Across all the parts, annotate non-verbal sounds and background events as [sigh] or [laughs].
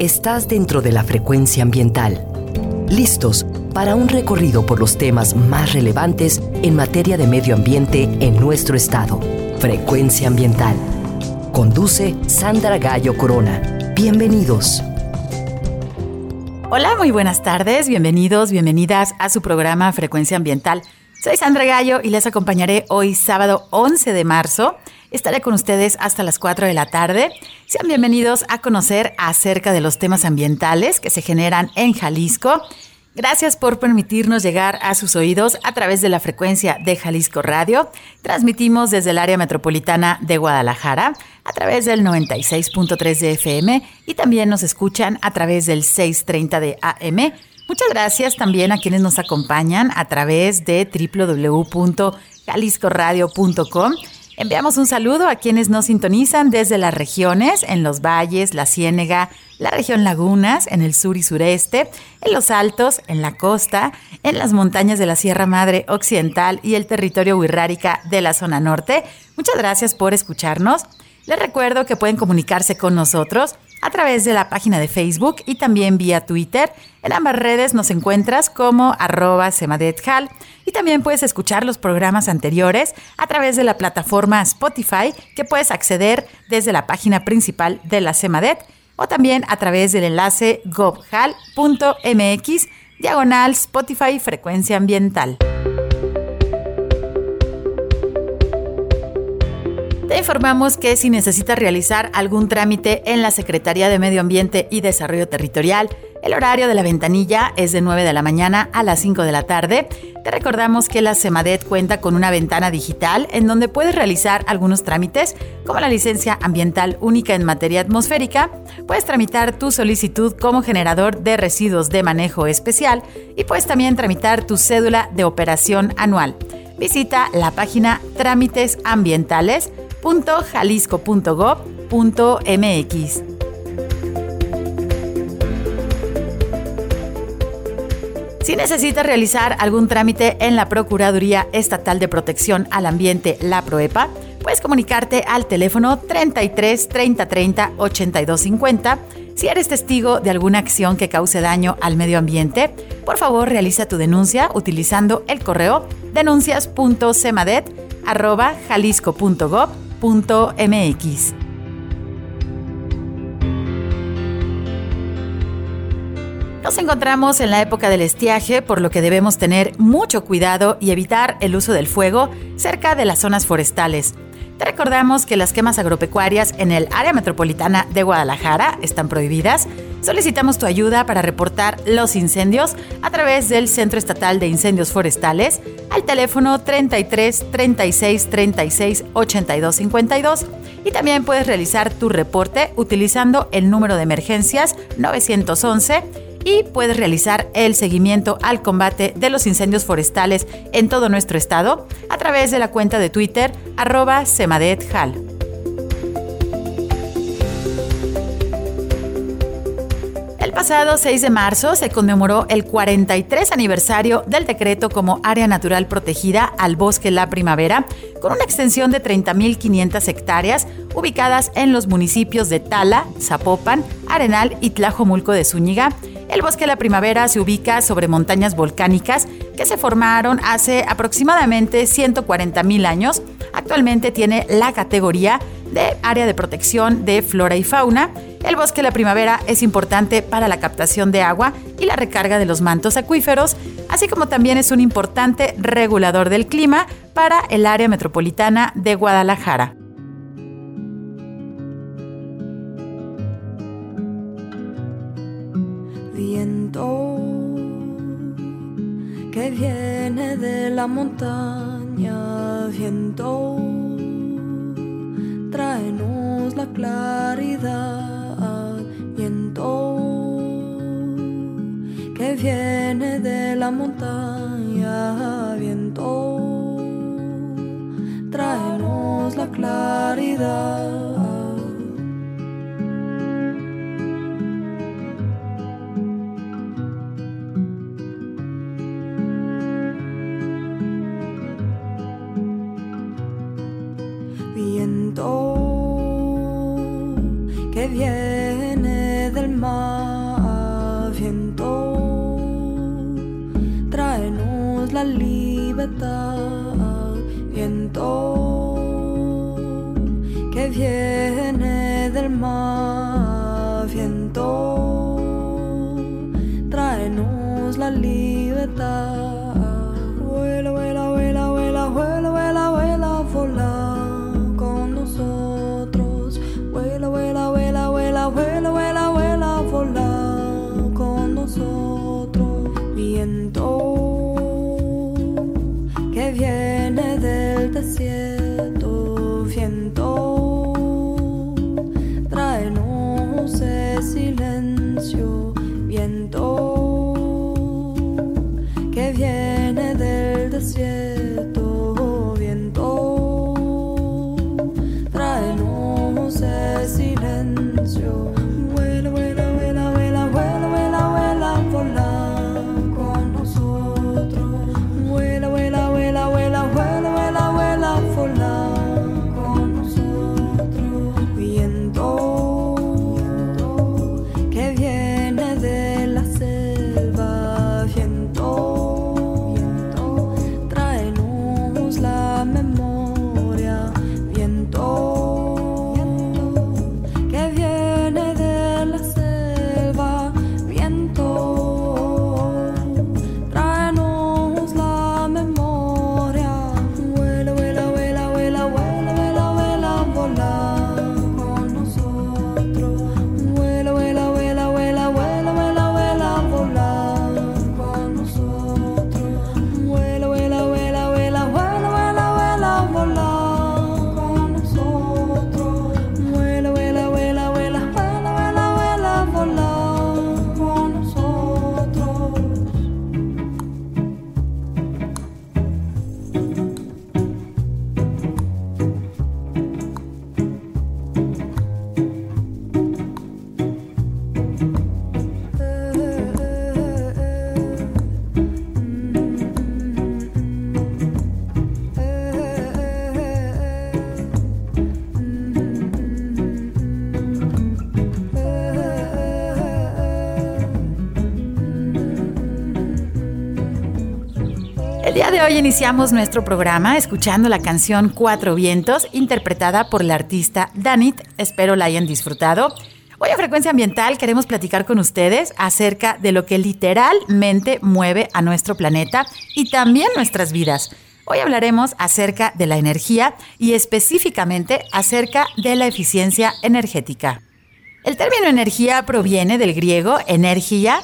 Estás dentro de la frecuencia ambiental. Listos para un recorrido por los temas más relevantes en materia de medio ambiente en nuestro estado. Frecuencia ambiental. Conduce Sandra Gallo Corona. Bienvenidos. Hola, muy buenas tardes. Bienvenidos, bienvenidas a su programa Frecuencia Ambiental. Soy Sandra Gallo y les acompañaré hoy sábado 11 de marzo. Estaré con ustedes hasta las 4 de la tarde. Sean bienvenidos a conocer acerca de los temas ambientales que se generan en Jalisco. Gracias por permitirnos llegar a sus oídos a través de la frecuencia de Jalisco Radio. Transmitimos desde el área metropolitana de Guadalajara a través del 96.3 de FM y también nos escuchan a través del 630 de AM Muchas gracias también a quienes nos acompañan a través de www.jaliscoradio.com. Enviamos un saludo a quienes nos sintonizan desde las regiones, en los valles, la Ciénega, la región Lagunas, en el sur y sureste, en los altos, en la costa, en las montañas de la Sierra Madre Occidental y el territorio Huirrárica de la zona norte. Muchas gracias por escucharnos. Les recuerdo que pueden comunicarse con nosotros a través de la página de Facebook y también vía Twitter. En ambas redes nos encuentras como arroba semadethal y también puedes escuchar los programas anteriores a través de la plataforma Spotify que puedes acceder desde la página principal de la Semadet o también a través del enlace gobhal.mx diagonal Spotify Frecuencia Ambiental. Informamos que si necesitas realizar algún trámite en la Secretaría de Medio Ambiente y Desarrollo Territorial, el horario de la ventanilla es de 9 de la mañana a las 5 de la tarde. Te recordamos que la SEMADET cuenta con una ventana digital en donde puedes realizar algunos trámites, como la licencia ambiental única en materia atmosférica. Puedes tramitar tu solicitud como generador de residuos de manejo especial y puedes también tramitar tu cédula de operación anual. Visita la página Trámites Ambientales www.jalisco.gov.mx. Si necesitas realizar algún trámite en la Procuraduría Estatal de Protección al Ambiente, la PROEPA, puedes comunicarte al teléfono 33 30 30 82 50. Si eres testigo de alguna acción que cause daño al medio ambiente, por favor realiza tu denuncia utilizando el correo denuncias.cemadet.jalisco.gov Nos encontramos en la época del estiaje, por lo que debemos tener mucho cuidado y evitar el uso del fuego cerca de las zonas forestales. Te recordamos que las quemas agropecuarias en el área metropolitana de Guadalajara están prohibidas. Solicitamos tu ayuda para reportar los incendios a través del Centro Estatal de Incendios Forestales al teléfono 33 36 36 82 52 y también puedes realizar tu reporte utilizando el número de emergencias 911 y puedes realizar el seguimiento al combate de los incendios forestales en todo nuestro estado a través de la cuenta de Twitter arroba semadethal. El pasado 6 de marzo se conmemoró el 43 aniversario del decreto como área natural protegida al bosque La Primavera, con una extensión de 30.500 hectáreas ubicadas en los municipios de Tala, Zapopan, Arenal y Tlajomulco de Zúñiga, el bosque de la primavera se ubica sobre montañas volcánicas que se formaron hace aproximadamente 140 mil años. Actualmente tiene la categoría de área de protección de flora y fauna. El bosque de la primavera es importante para la captación de agua y la recarga de los mantos acuíferos, así como también es un importante regulador del clima para el área metropolitana de Guadalajara. Que viene de la montaña, viento, tráenos la claridad, viento, que viene de la montaña, viento, tráenos la claridad. Viene del mar. mar, viento, tráenos la libertad, viento, que viene hoy iniciamos nuestro programa escuchando la canción Cuatro Vientos, interpretada por la artista Danit. Espero la hayan disfrutado. Hoy a Frecuencia Ambiental queremos platicar con ustedes acerca de lo que literalmente mueve a nuestro planeta y también nuestras vidas. Hoy hablaremos acerca de la energía y específicamente acerca de la eficiencia energética. El término energía proviene del griego energía,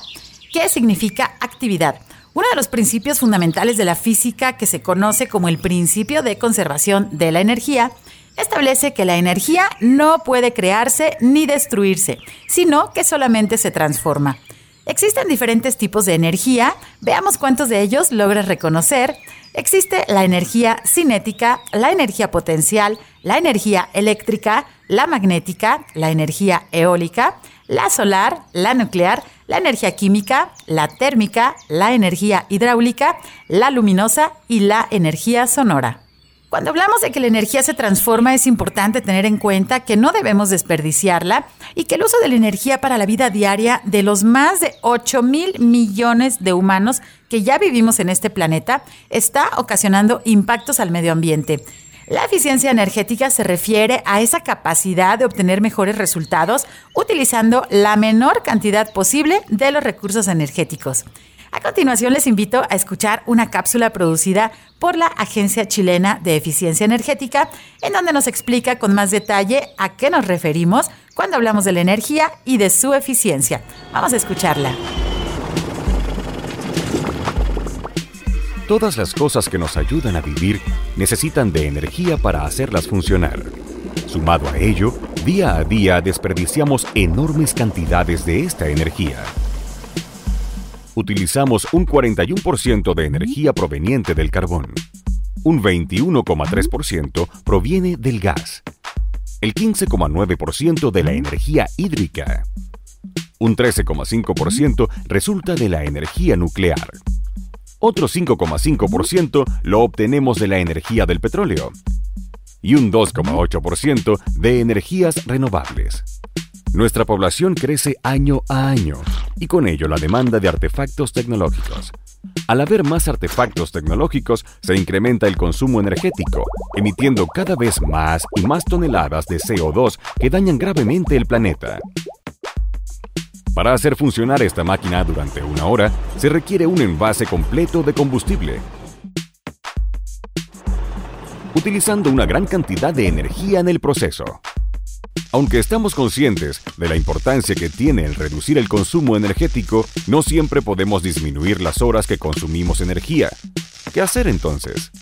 que significa actividad. Uno de los principios fundamentales de la física, que se conoce como el principio de conservación de la energía, establece que la energía no puede crearse ni destruirse, sino que solamente se transforma. Existen diferentes tipos de energía, veamos cuántos de ellos logras reconocer. Existe la energía cinética, la energía potencial, la energía eléctrica, la magnética, la energía eólica, la solar, la nuclear, la energía química, la térmica, la energía hidráulica, la luminosa y la energía sonora. Cuando hablamos de que la energía se transforma, es importante tener en cuenta que no debemos desperdiciarla y que el uso de la energía para la vida diaria de los más de 8 mil millones de humanos que ya vivimos en este planeta está ocasionando impactos al medio ambiente. La eficiencia energética se refiere a esa capacidad de obtener mejores resultados utilizando la menor cantidad posible de los recursos energéticos. A continuación les invito a escuchar una cápsula producida por la Agencia Chilena de Eficiencia Energética, en donde nos explica con más detalle a qué nos referimos cuando hablamos de la energía y de su eficiencia. Vamos a escucharla. Todas las cosas que nos ayudan a vivir necesitan de energía para hacerlas funcionar. Sumado a ello, día a día desperdiciamos enormes cantidades de esta energía. Utilizamos un 41% de energía proveniente del carbón. Un 21,3% proviene del gas. El 15,9% de la energía hídrica. Un 13,5% resulta de la energía nuclear. Otro 5,5% lo obtenemos de la energía del petróleo y un 2,8% de energías renovables. Nuestra población crece año a año y con ello la demanda de artefactos tecnológicos. Al haber más artefactos tecnológicos, se incrementa el consumo energético, emitiendo cada vez más y más toneladas de CO2 que dañan gravemente el planeta. Para hacer funcionar esta máquina durante una hora, se requiere un envase completo de combustible, utilizando una gran cantidad de energía en el proceso. Aunque estamos conscientes de la importancia que tiene el reducir el consumo energético, no siempre podemos disminuir las horas que consumimos energía. ¿Qué hacer entonces?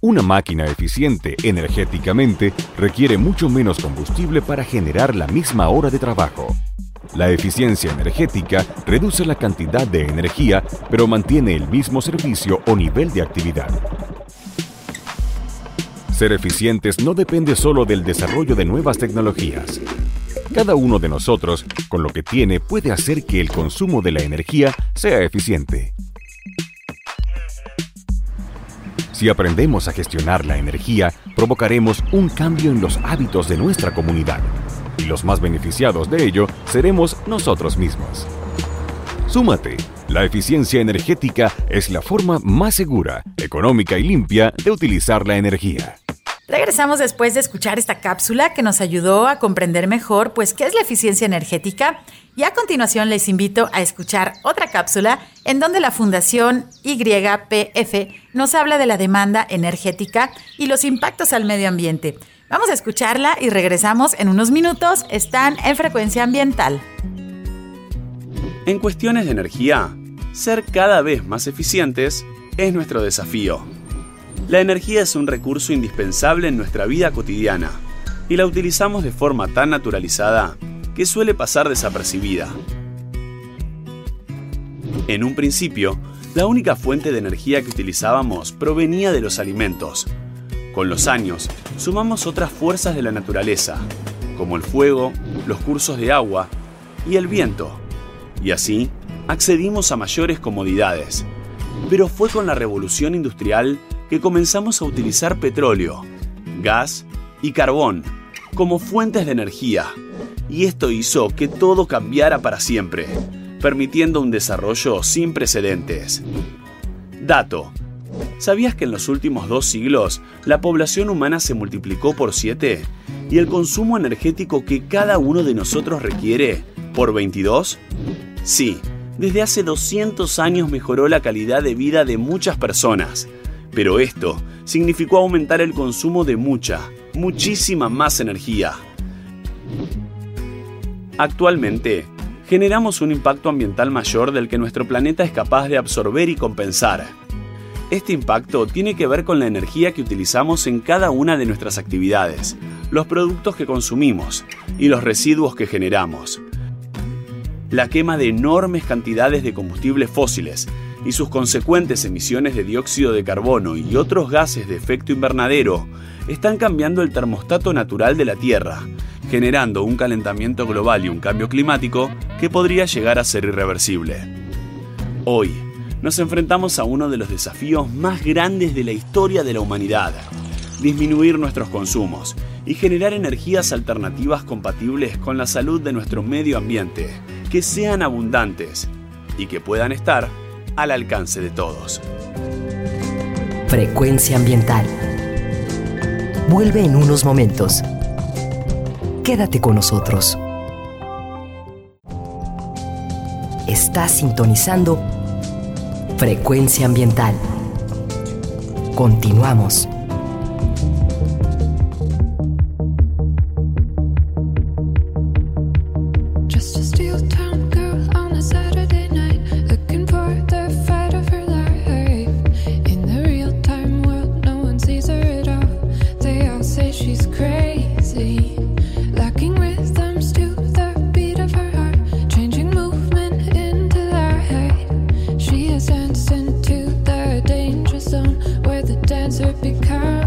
Una máquina eficiente energéticamente requiere mucho menos combustible para generar la misma hora de trabajo. La eficiencia energética reduce la cantidad de energía, pero mantiene el mismo servicio o nivel de actividad. Ser eficientes no depende solo del desarrollo de nuevas tecnologías. Cada uno de nosotros, con lo que tiene, puede hacer que el consumo de la energía sea eficiente. Si aprendemos a gestionar la energía, provocaremos un cambio en los hábitos de nuestra comunidad. Los más beneficiados de ello seremos nosotros mismos. Súmate. La eficiencia energética es la forma más segura, económica y limpia de utilizar la energía. Regresamos después de escuchar esta cápsula que nos ayudó a comprender mejor pues qué es la eficiencia energética y a continuación les invito a escuchar otra cápsula en donde la Fundación YPF nos habla de la demanda energética y los impactos al medio ambiente. Vamos a escucharla y regresamos en unos minutos. Están en frecuencia ambiental. En cuestiones de energía, ser cada vez más eficientes es nuestro desafío. La energía es un recurso indispensable en nuestra vida cotidiana y la utilizamos de forma tan naturalizada que suele pasar desapercibida. En un principio, la única fuente de energía que utilizábamos provenía de los alimentos. Con los años, sumamos otras fuerzas de la naturaleza, como el fuego, los cursos de agua y el viento. Y así, accedimos a mayores comodidades. Pero fue con la revolución industrial que comenzamos a utilizar petróleo, gas y carbón como fuentes de energía. Y esto hizo que todo cambiara para siempre, permitiendo un desarrollo sin precedentes. Dato. ¿Sabías que en los últimos dos siglos la población humana se multiplicó por 7 y el consumo energético que cada uno de nosotros requiere por 22? Sí, desde hace 200 años mejoró la calidad de vida de muchas personas pero esto significó aumentar el consumo de mucha, muchísima más energía. Actualmente, generamos un impacto ambiental mayor del que nuestro planeta es capaz de absorber y compensar. Este impacto tiene que ver con la energía que utilizamos en cada una de nuestras actividades, los productos que consumimos y los residuos que generamos. La quema de enormes cantidades de combustibles fósiles y sus consecuentes emisiones de dióxido de carbono y otros gases de efecto invernadero están cambiando el termostato natural de la Tierra, generando un calentamiento global y un cambio climático que podría llegar a ser irreversible. Hoy, nos enfrentamos a uno de los desafíos más grandes de la historia de la humanidad, disminuir nuestros consumos y generar energías alternativas compatibles con la salud de nuestro medio ambiente, que sean abundantes y que puedan estar al alcance de todos. Frecuencia ambiental. Vuelve en unos momentos. Quédate con nosotros. Estás sintonizando Frecuencia ambiental. Continuamos. because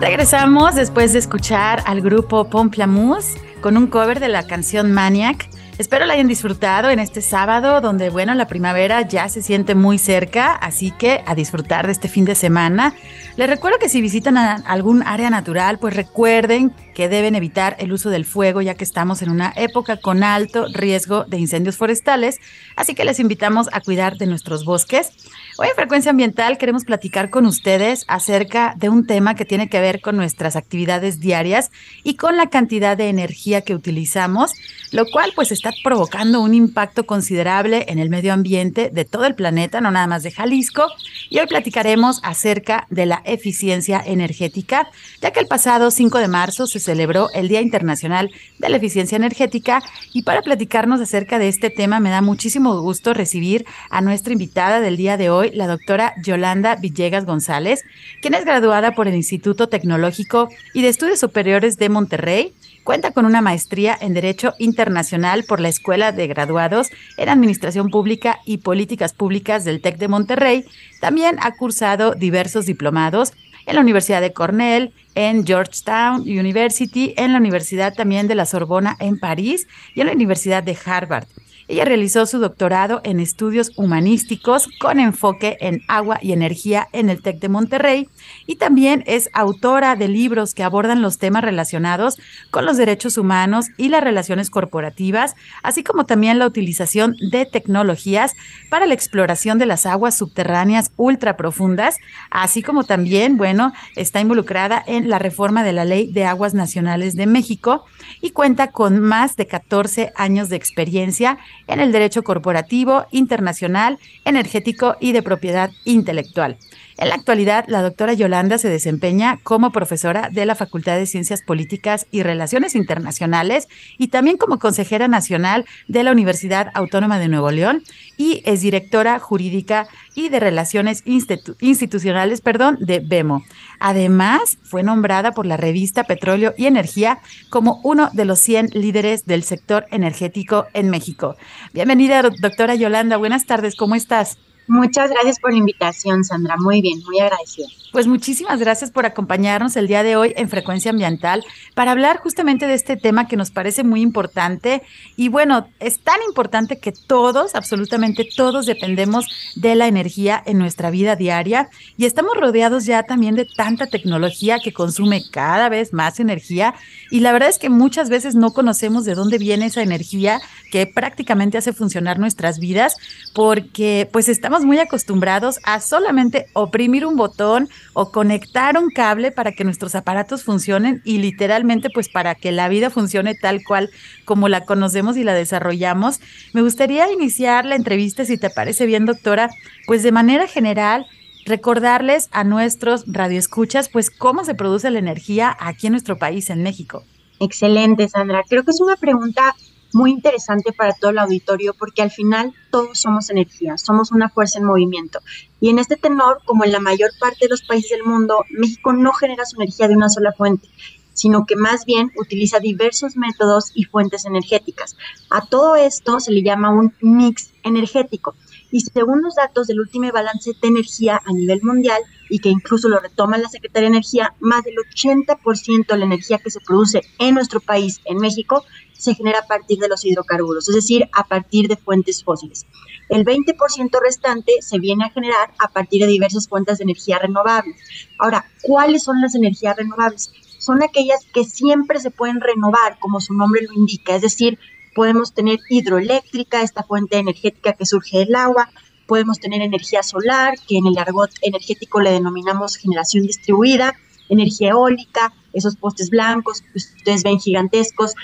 Regresamos después de escuchar al grupo Pomplamoose con un cover de la canción Maniac. Espero la hayan disfrutado en este sábado, donde, bueno, la primavera ya se siente muy cerca, así que a disfrutar de este fin de semana. Les recuerdo que si visitan algún área natural, pues recuerden que deben evitar el uso del fuego, ya que estamos en una época con alto riesgo de incendios forestales, así que les invitamos a cuidar de nuestros bosques. Hoy en Frecuencia Ambiental queremos platicar con ustedes acerca de un tema que tiene que ver con nuestras actividades diarias y con la cantidad de energía que utilizamos, lo cual pues está provocando un impacto considerable en el medio ambiente de todo el planeta, no nada más de Jalisco. Y hoy platicaremos acerca de la eficiencia energética, ya que el pasado 5 de marzo se celebró el Día Internacional de la Eficiencia Energética y para platicarnos acerca de este tema me da muchísimo gusto recibir a nuestra invitada del día de hoy, la doctora Yolanda Villegas González, quien es graduada por el Instituto Tecnológico y de Estudios Superiores de Monterrey. Cuenta con una maestría en Derecho Internacional por la Escuela de Graduados en Administración Pública y Políticas Públicas del TEC de Monterrey. También ha cursado diversos diplomados en la Universidad de Cornell, en Georgetown University, en la Universidad también de la Sorbona en París y en la Universidad de Harvard. Ella realizó su doctorado en estudios humanísticos con enfoque en agua y energía en el TEC de Monterrey y también es autora de libros que abordan los temas relacionados con los derechos humanos y las relaciones corporativas, así como también la utilización de tecnologías para la exploración de las aguas subterráneas ultra profundas, así como también, bueno, está involucrada en la reforma de la Ley de Aguas Nacionales de México y cuenta con más de 14 años de experiencia en el derecho corporativo, internacional, energético y de propiedad intelectual. En la actualidad, la doctora Yolanda se desempeña como profesora de la Facultad de Ciencias Políticas y Relaciones Internacionales y también como consejera nacional de la Universidad Autónoma de Nuevo León y es directora jurídica y de Relaciones Institu- Institucionales perdón, de BEMO. Además, fue nombrada por la revista Petróleo y Energía como uno de los 100 líderes del sector energético en México. Bienvenida, doctora Yolanda. Buenas tardes, ¿cómo estás? Muchas gracias por la invitación, Sandra. Muy bien, muy agradecida. Pues muchísimas gracias por acompañarnos el día de hoy en Frecuencia Ambiental para hablar justamente de este tema que nos parece muy importante. Y bueno, es tan importante que todos, absolutamente todos, dependemos de la energía en nuestra vida diaria y estamos rodeados ya también de tanta tecnología que consume cada vez más energía. Y la verdad es que muchas veces no conocemos de dónde viene esa energía que prácticamente hace funcionar nuestras vidas porque pues estamos muy acostumbrados a solamente oprimir un botón o conectar un cable para que nuestros aparatos funcionen y literalmente pues para que la vida funcione tal cual como la conocemos y la desarrollamos. Me gustaría iniciar la entrevista, si te parece bien, doctora, pues de manera general recordarles a nuestros radioescuchas pues cómo se produce la energía aquí en nuestro país, en México. Excelente, Sandra. Creo que es una pregunta muy interesante para todo el auditorio porque al final todos somos energía, somos una fuerza en movimiento. Y en este tenor, como en la mayor parte de los países del mundo, México no genera su energía de una sola fuente, sino que más bien utiliza diversos métodos y fuentes energéticas. A todo esto se le llama un mix energético. Y según los datos del último balance de energía a nivel mundial, y que incluso lo retoma la Secretaría de Energía, más del 80% de la energía que se produce en nuestro país, en México, se genera a partir de los hidrocarburos, es decir, a partir de fuentes fósiles. El 20% restante se viene a generar a partir de diversas fuentes de energía renovables. Ahora, ¿cuáles son las energías renovables? Son aquellas que siempre se pueden renovar, como su nombre lo indica, es decir, podemos tener hidroeléctrica, esta fuente energética que surge del agua, podemos tener energía solar, que en el argot energético le denominamos generación distribuida, energía eólica, esos postes blancos que ustedes ven gigantescos,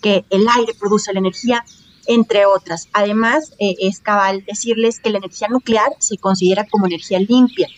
que el aire produce la energía, entre otras. Además, eh, es cabal decirles que la energía nuclear se considera como energía limpia.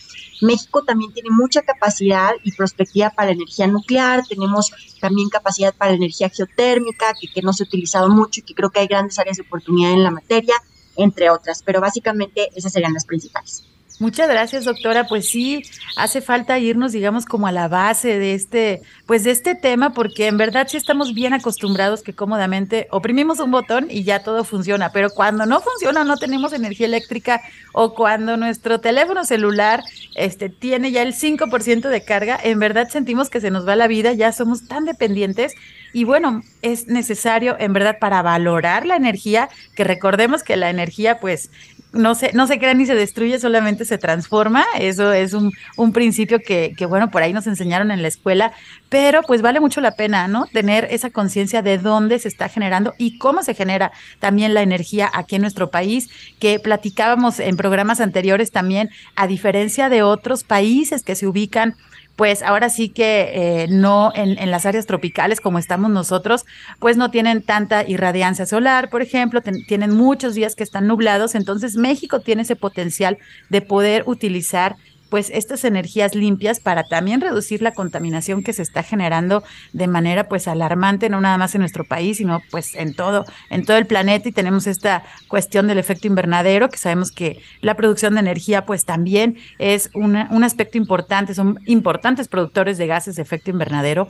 México también tiene mucha capacidad y perspectiva para la energía nuclear, tenemos también capacidad para la energía geotérmica, que, que no se ha utilizado mucho y que creo que hay grandes áreas de oportunidad en la materia, entre otras, pero básicamente esas serían las principales. Muchas gracias, doctora. Pues sí, hace falta irnos, digamos, como a la base de este, pues de este tema, porque en verdad sí estamos bien acostumbrados que cómodamente oprimimos un botón y ya todo funciona. Pero cuando no funciona, no tenemos energía eléctrica, o cuando nuestro teléfono celular este, tiene ya el 5% de carga, en verdad sentimos que se nos va la vida, ya somos tan dependientes. Y bueno, es necesario en verdad para valorar la energía, que recordemos que la energía pues no se, no se crea ni se destruye, solamente se transforma. Eso es un, un principio que, que, bueno, por ahí nos enseñaron en la escuela, pero pues vale mucho la pena, ¿no? Tener esa conciencia de dónde se está generando y cómo se genera también la energía aquí en nuestro país, que platicábamos en programas anteriores también, a diferencia de otros países que se ubican pues ahora sí que eh, no en, las áreas tropicales como estamos nosotros, pues no tienen tanta irradiancia solar, por ejemplo, tienen muchos días que están nublados, entonces México tiene ese potencial de poder utilizar pues estas energías limpias para también reducir la contaminación que se está generando de manera pues alarmante, no nada más en nuestro país, sino pues en todo, en todo el planeta y tenemos esta cuestión del efecto invernadero, que sabemos que la producción de energía pues también es una, un aspecto importante, son importantes productores de gases de efecto invernadero.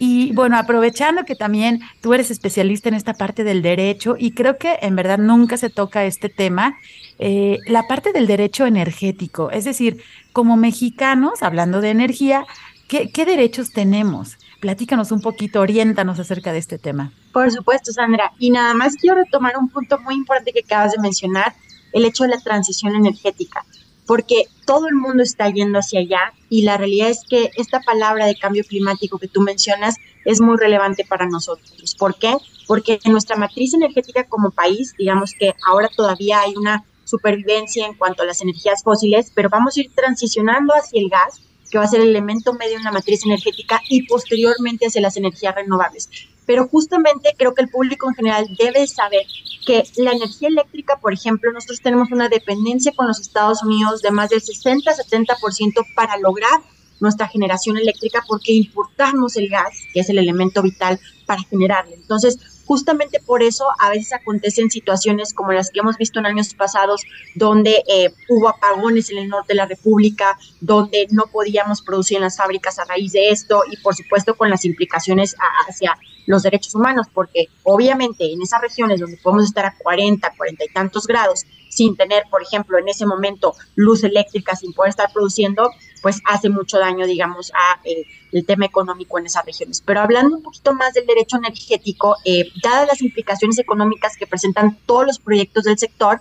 Y bueno, aprovechando que también tú eres especialista en esta parte del derecho y creo que en verdad nunca se toca este tema, eh, la parte del derecho energético, es decir, como mexicanos, hablando de energía, ¿qué, ¿qué, derechos tenemos? Platícanos un poquito, oriéntanos acerca de este tema. Por supuesto, Sandra. Y nada más quiero retomar un punto muy importante que acabas de mencionar, el hecho de la transición energética, porque todo el mundo está yendo hacia allá y la realidad es que esta palabra de cambio climático que tú mencionas es muy relevante para nosotros. ¿Por qué? Porque en nuestra matriz energética como país, digamos que ahora todavía hay una supervivencia en cuanto a las energías fósiles, pero vamos a ir transicionando hacia el gas, que va a ser el elemento medio en la matriz energética, y posteriormente hacia las energías renovables. Pero justamente creo que el público en general debe saber que la energía eléctrica, por ejemplo, nosotros tenemos una dependencia con los Estados Unidos de más del 60-70% para lograr nuestra generación eléctrica porque importamos el gas, que es el elemento vital para generarla. Entonces, justamente por eso a veces acontecen situaciones como las que hemos visto en años pasados, donde eh, hubo apagones en el norte de la República, donde no podíamos producir en las fábricas a raíz de esto y por supuesto con las implicaciones hacia los derechos humanos, porque obviamente en esas regiones donde podemos estar a 40, 40 y tantos grados, sin tener, por ejemplo, en ese momento luz eléctrica, sin poder estar produciendo, pues hace mucho daño, digamos, a eh, el tema económico en esas regiones. Pero hablando un poquito más del derecho energético, eh, dadas las implicaciones económicas que presentan todos los proyectos del sector,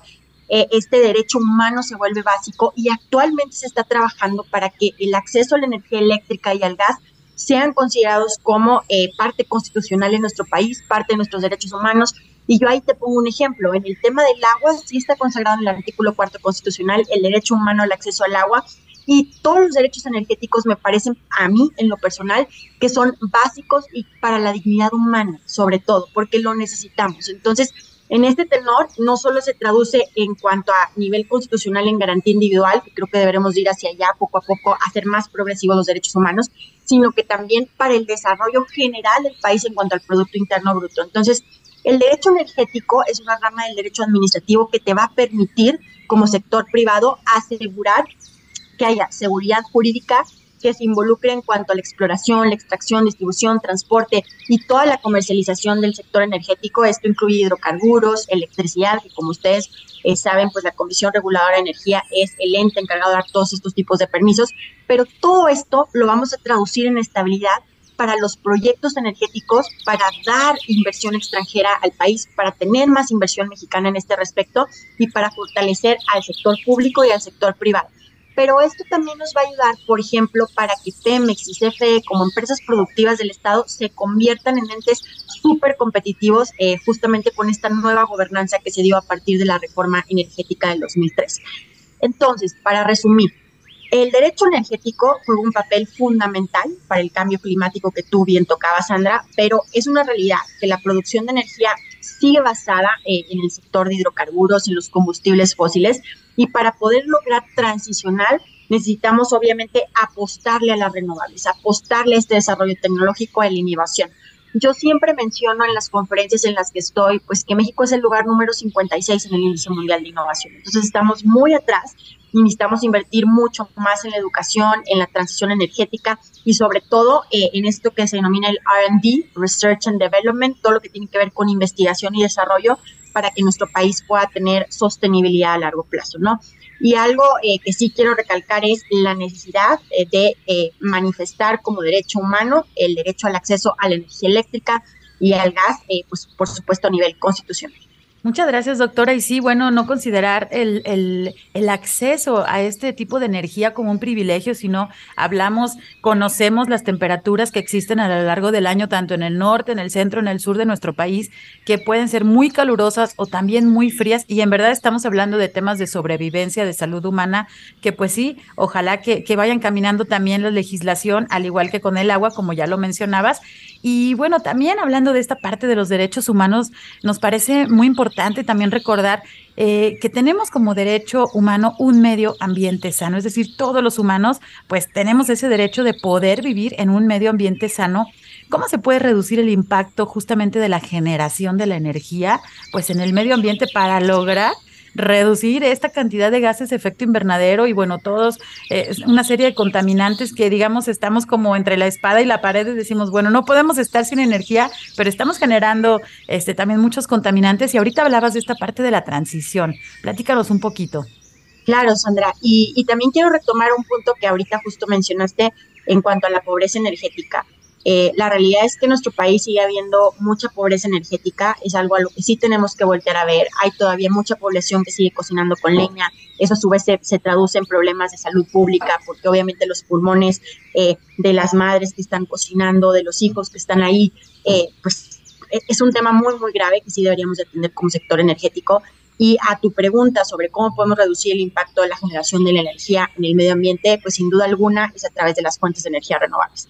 eh, este derecho humano se vuelve básico y actualmente se está trabajando para que el acceso a la energía eléctrica y al gas sean considerados como eh, parte constitucional en nuestro país, parte de nuestros derechos humanos. Y yo ahí te pongo un ejemplo. En el tema del agua, sí está consagrado en el artículo cuarto constitucional el derecho humano al acceso al agua y todos los derechos energéticos me parecen a mí, en lo personal, que son básicos y para la dignidad humana, sobre todo, porque lo necesitamos. Entonces, en este tenor, no solo se traduce en cuanto a nivel constitucional en garantía individual, que creo que deberemos ir hacia allá poco a poco, hacer más progresivos los derechos humanos, sino que también para el desarrollo general del país en cuanto al Producto Interno Bruto. Entonces, el derecho energético es una rama del derecho administrativo que te va a permitir, como sector privado, asegurar que haya seguridad jurídica que se involucre en cuanto a la exploración, la extracción, distribución, transporte y toda la comercialización del sector energético. Esto incluye hidrocarburos, electricidad, que como ustedes eh, saben, pues la Comisión Reguladora de Energía es el ente encargado de dar todos estos tipos de permisos, pero todo esto lo vamos a traducir en estabilidad para los proyectos energéticos, para dar inversión extranjera al país, para tener más inversión mexicana en este respecto y para fortalecer al sector público y al sector privado pero esto también nos va a ayudar, por ejemplo, para que Pemex y CFE como empresas productivas del Estado se conviertan en entes súper competitivos eh, justamente con esta nueva gobernanza que se dio a partir de la reforma energética del 2003. Entonces, para resumir, el derecho energético juega un papel fundamental para el cambio climático que tú bien tocabas, Sandra, pero es una realidad que la producción de energía sigue basada eh, en el sector de hidrocarburos y los combustibles fósiles y para poder lograr transicionar necesitamos obviamente apostarle a las renovables, apostarle a este desarrollo tecnológico, a la innovación. Yo siempre menciono en las conferencias en las que estoy, pues que México es el lugar número 56 en el índice mundial de innovación. Entonces estamos muy atrás y necesitamos invertir mucho más en la educación, en la transición energética y sobre todo eh, en esto que se denomina el RD, Research and Development, todo lo que tiene que ver con investigación y desarrollo para que nuestro país pueda tener sostenibilidad a largo plazo, ¿no? Y algo eh, que sí quiero recalcar es la necesidad eh, de eh, manifestar como derecho humano el derecho al acceso a la energía eléctrica y al gas, pues por supuesto a nivel constitucional. Muchas gracias, doctora. Y sí, bueno, no considerar el, el, acceso a este tipo de energía como un privilegio, sino hablamos, conocemos las temperaturas que existen a lo largo del año, tanto en el norte, en el centro, en el sur de nuestro país, que pueden ser muy calurosas o también muy frías. Y en verdad estamos hablando de temas de sobrevivencia, de salud humana, que pues sí, ojalá que, que vayan caminando también la legislación, al igual que con el agua, como ya lo mencionabas. Y bueno, también hablando de esta parte de los derechos humanos, nos parece muy importante también recordar eh, que tenemos como derecho humano un medio ambiente sano, es decir, todos los humanos pues tenemos ese derecho de poder vivir en un medio ambiente sano. ¿Cómo se puede reducir el impacto justamente de la generación de la energía pues en el medio ambiente para lograr reducir esta cantidad de gases de efecto invernadero y bueno, todos, eh, una serie de contaminantes que digamos estamos como entre la espada y la pared y decimos, bueno, no podemos estar sin energía, pero estamos generando este, también muchos contaminantes y ahorita hablabas de esta parte de la transición. Platícanos un poquito. Claro, Sandra. Y, y también quiero retomar un punto que ahorita justo mencionaste en cuanto a la pobreza energética. Eh, la realidad es que en nuestro país sigue habiendo mucha pobreza energética, es algo a lo que sí tenemos que voltear a ver. Hay todavía mucha población que sigue cocinando con leña, eso a su vez se, traduce en problemas de salud pública, porque obviamente los pulmones eh, de las madres que están cocinando, de los hijos que están ahí, eh, pues e, es un tema muy, muy grave que sí deberíamos atender como sector energético. Y a tu pregunta sobre cómo podemos reducir el impacto de la generación de la energía en el medio ambiente, pues sin duda alguna es a través de las fuentes de energía renovables.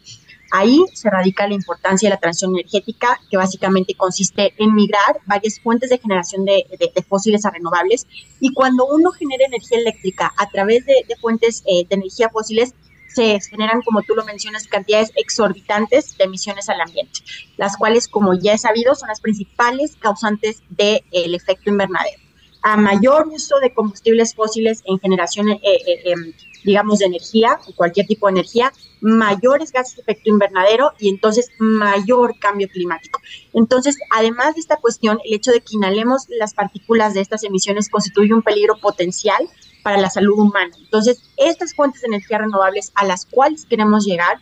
Ahí se radica la importancia de la transición energética, que básicamente consiste en migrar varias fuentes de generación de, fósiles a renovables. Y cuando uno genera energía eléctrica a través de, fuentes eh, de energía fósiles, se generan, como tú lo mencionas, cantidades exorbitantes de emisiones al ambiente, las cuales, como ya he sabido, son las principales causantes del efecto invernadero. A mayor uso de combustibles fósiles en generación eh, eh, em, digamos, de energía, cualquier tipo de energía, mayores gases de efecto invernadero y entonces mayor cambio climático. Entonces, además de esta cuestión, el hecho de que inhalemos las partículas de estas emisiones constituye un peligro potencial para la salud humana. Entonces, estas fuentes de energía renovables a las cuales queremos llegar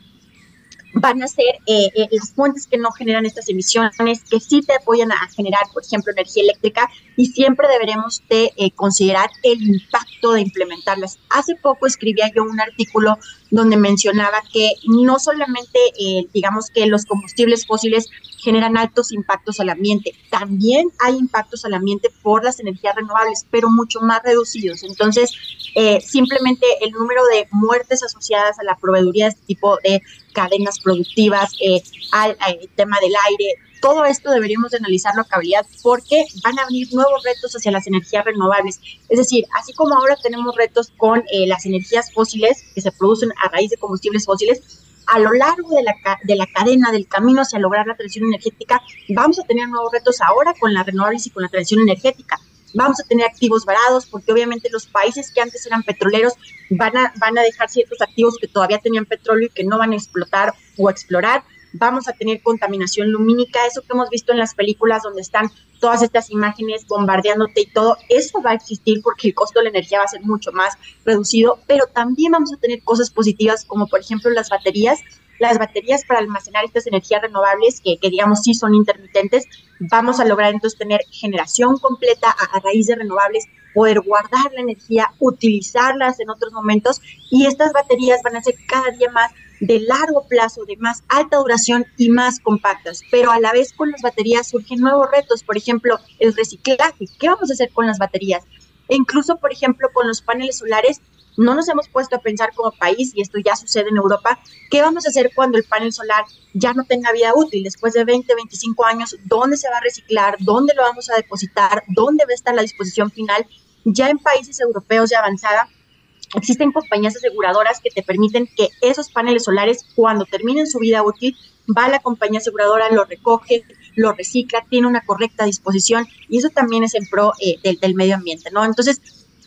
van a ser eh, eh, las fuentes que no generan estas emisiones, que sí te apoyan a generar, por ejemplo, energía eléctrica y siempre deberemos de eh, considerar el impacto de implementarlas. Hace poco escribía yo un artículo donde mencionaba que no solamente, digamos que los combustibles fósiles generan altos impactos al ambiente, también hay impactos al ambiente por las energías renovables, pero mucho más reducidos. Entonces, simplemente el número de muertes asociadas a la proveeduría de este tipo de cadenas productivas, eh, al, tema del aire. Todo esto deberíamos de analizarlo a cabalidad porque van a venir nuevos retos hacia las energías renovables. Es decir, así como ahora tenemos retos con eh, las energías fósiles que se producen a raíz de combustibles fósiles, a lo largo de la, de la cadena, del camino hacia lograr la transición energética, vamos a tener nuevos retos ahora con las renovables y con la transición energética vamos a tener activos varados, porque obviamente los países que antes eran petroleros van a, van a dejar ciertos activos que todavía tenían petróleo y que no van a explotar o explorar. Vamos a tener contaminación lumínica, eso que hemos visto en las películas donde están todas estas imágenes bombardeándote y todo, eso va a existir porque el costo de la energía va a ser mucho más reducido, pero también vamos a tener cosas positivas como por ejemplo las baterías, las baterías para almacenar estas energías renovables, que, digamos sí son intermitentes, vamos a lograr entonces tener generación completa a, raíz de renovables, poder guardar la energía, utilizarlas en otros momentos y estas baterías van a ser cada día más de largo plazo, de más alta duración y más compactas. Pero a la vez con las baterías surgen nuevos retos, por ejemplo, el reciclaje. ¿Qué vamos a hacer con las baterías? E incluso, por ejemplo, con los paneles solares, no nos hemos puesto a pensar como país, y esto ya sucede en Europa, ¿qué vamos a hacer cuando el panel solar ya no tenga vida útil? Después de 20, 25 años, ¿dónde se va a reciclar? ¿Dónde lo vamos a depositar? ¿Dónde va a estar la disposición final? Ya en países europeos de avanzada Existen compañías aseguradoras que te permiten que esos paneles solares, cuando terminen su vida útil, va la compañía aseguradora, lo recoge, lo recicla, tiene una correcta disposición y eso también es en pro eh, del, medio ambiente, ¿no? Entonces,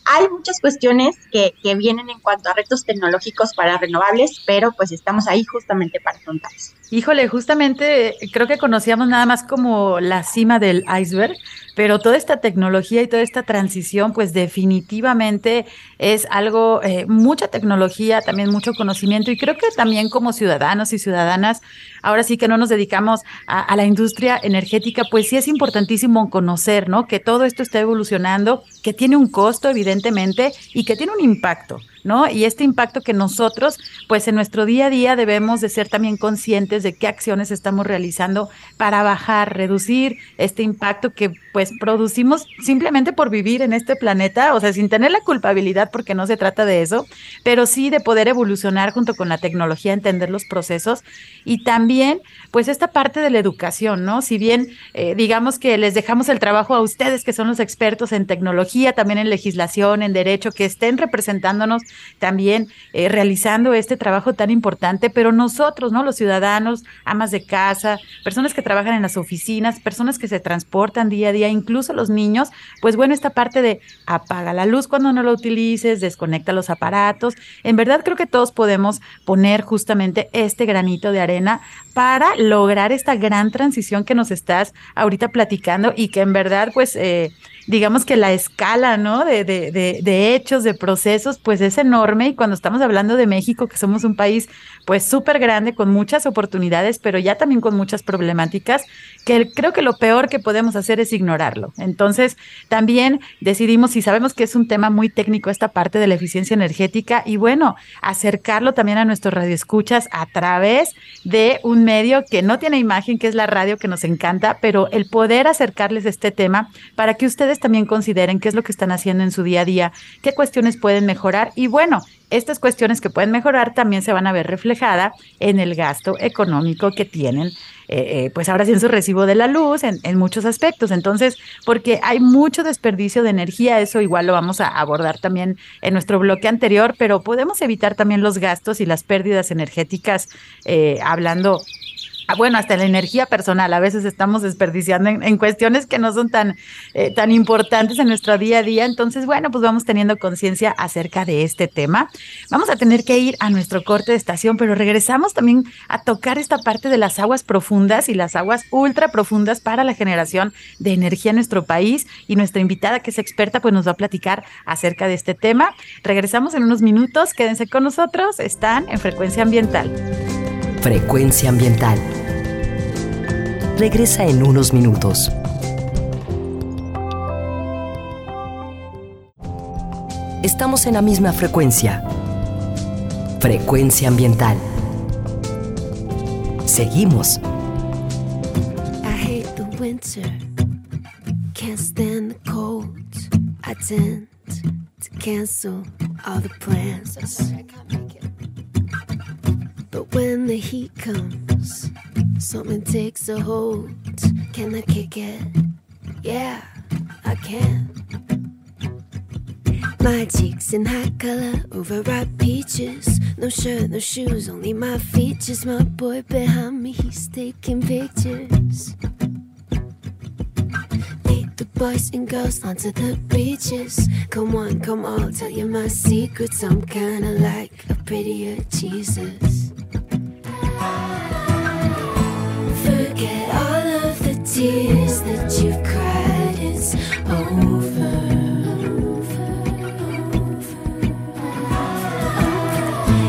hay muchas cuestiones que, que, vienen en cuanto a retos tecnológicos para renovables, pero pues estamos ahí justamente para afrontarlos. Híjole, justamente creo que conocíamos nada más como la cima del iceberg, pero toda esta tecnología y toda esta transición, pues definitivamente es algo, eh, mucha tecnología, también mucho conocimiento y creo que también como ciudadanos y ciudadanas, ahora sí que no nos dedicamos a, a la industria energética, pues sí es importantísimo conocer, ¿no? Que todo esto está evolucionando, que tiene un costo, evidentemente, y que tiene un impacto. ¿No? Y este impacto que nosotros, pues en nuestro día a día debemos de ser también conscientes de qué acciones estamos realizando para bajar, reducir este impacto que pues producimos simplemente por vivir en este planeta, o sea, sin tener la culpabilidad porque no se trata de eso, pero sí de poder evolucionar junto con la tecnología, entender los procesos y también pues esta parte de la educación, ¿no? Si bien eh, digamos que les dejamos el trabajo a ustedes que son los expertos en tecnología, también en legislación, en derecho, que estén representándonos también eh, realizando este trabajo tan importante, pero nosotros, ¿no? Los ciudadanos, amas de casa, personas que trabajan en las oficinas, personas que se transportan día a día, incluso los niños, pues bueno, esta parte de apaga la luz cuando no lo utilices, desconecta los aparatos, en verdad creo que todos podemos poner justamente este granito de arena para lograr esta gran transición que nos estás ahorita platicando y que en verdad pues eh, digamos que la escala, ¿no? De, de, de, hechos, de procesos, pues es enorme. Y cuando estamos hablando de México, que somos un país, pues súper grande, con muchas oportunidades, pero ya también con muchas problemáticas, que creo que lo peor que podemos hacer es ignorarlo. Entonces, también decidimos, y sabemos que es un tema muy técnico esta parte de la eficiencia energética, y bueno, acercarlo también a nuestros radioescuchas a través de un medio que no tiene imagen, que es la radio, que nos encanta, pero el poder acercarles este tema para que ustedes también consideren qué es lo que están haciendo en su día a día, qué cuestiones pueden mejorar y bueno, estas cuestiones que pueden mejorar también se van a ver reflejada en el gasto económico que tienen, eh, eh, pues ahora sí en su recibo de la luz, en, en, muchos aspectos. Entonces, porque hay mucho desperdicio de energía, eso igual lo vamos a abordar también en nuestro bloque anterior, pero podemos evitar también los gastos y las pérdidas energéticas eh, hablando bueno, hasta la energía personal, a veces estamos desperdiciando en, en cuestiones que no son tan, eh, tan importantes en nuestro día a día. Entonces, bueno, pues vamos teniendo conciencia acerca de este tema. Vamos a tener que ir a nuestro corte de estación, pero regresamos también a tocar esta parte de las aguas profundas y las aguas ultra profundas para la generación de energía en nuestro país. Y nuestra invitada, que es experta, pues nos va a platicar acerca de este tema. Regresamos en unos minutos, quédense con nosotros, están en frecuencia ambiental. Frecuencia ambiental. Regresa en unos minutos. Estamos en la misma frecuencia. Frecuencia ambiental. Seguimos. I hate the winter. Can't stand the cold. I tend to cancel all the plans. But when the heat comes, something takes a hold. Can I kick it? Yeah, I can. My cheeks in hot color, overripe peaches. No shirt, no shoes, only my features. My boy behind me, he's taking pictures. Lead the boys and girls onto the beaches. Come on, come on, I'll tell you my secrets. I'm kinda like a prettier Jesus. Forget all of the tears that you've cried. It's over.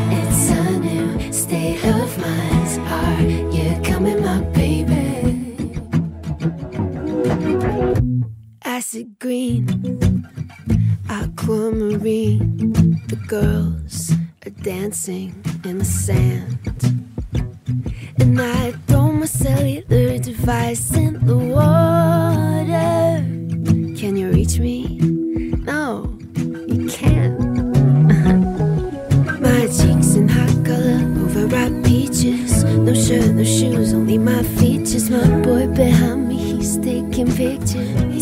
It's a new state of mind. Are you coming, my baby? Acid green, aquamarine. The girls are dancing in the sand. And I throw my cellular device in the water. Can you reach me? No, you can't. [laughs] my cheeks in hot color, overripe peaches. No shirt, no shoes, only my features. My boy behind me, he's taking pictures.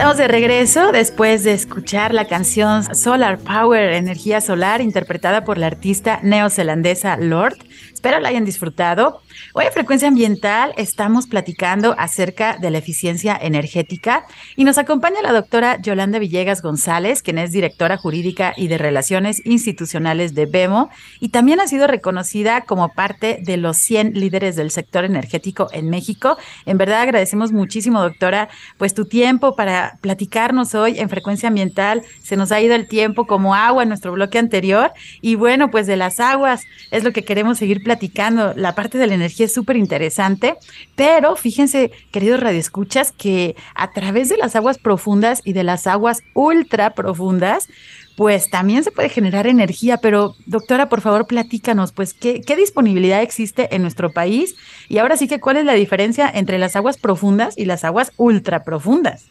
Estamos de regreso después de escuchar la canción Solar Power, energía solar, interpretada por la artista neozelandesa Lord. Espero la hayan disfrutado. Hoy en Frecuencia Ambiental estamos platicando acerca de la eficiencia energética y nos acompaña la doctora Yolanda Villegas González, quien es directora jurídica y de Relaciones Institucionales de BEMO y también ha sido reconocida como parte de los 100 líderes del sector energético en México. En verdad agradecemos muchísimo, doctora, pues tu tiempo para platicarnos hoy en Frecuencia Ambiental. Se nos ha ido el tiempo como agua en nuestro bloque anterior y bueno, pues de las aguas es lo que queremos seguir platicando. La parte de la energía es súper interesante, pero fíjense, queridos radioescuchas, que a través de las aguas profundas y de las aguas ultra profundas, pues también se puede generar energía, pero doctora, por favor, platícanos, pues, ¿qué, ¿qué, disponibilidad existe en nuestro país? Y ahora sí que, ¿cuál es la diferencia entre las aguas profundas y las aguas ultra profundas?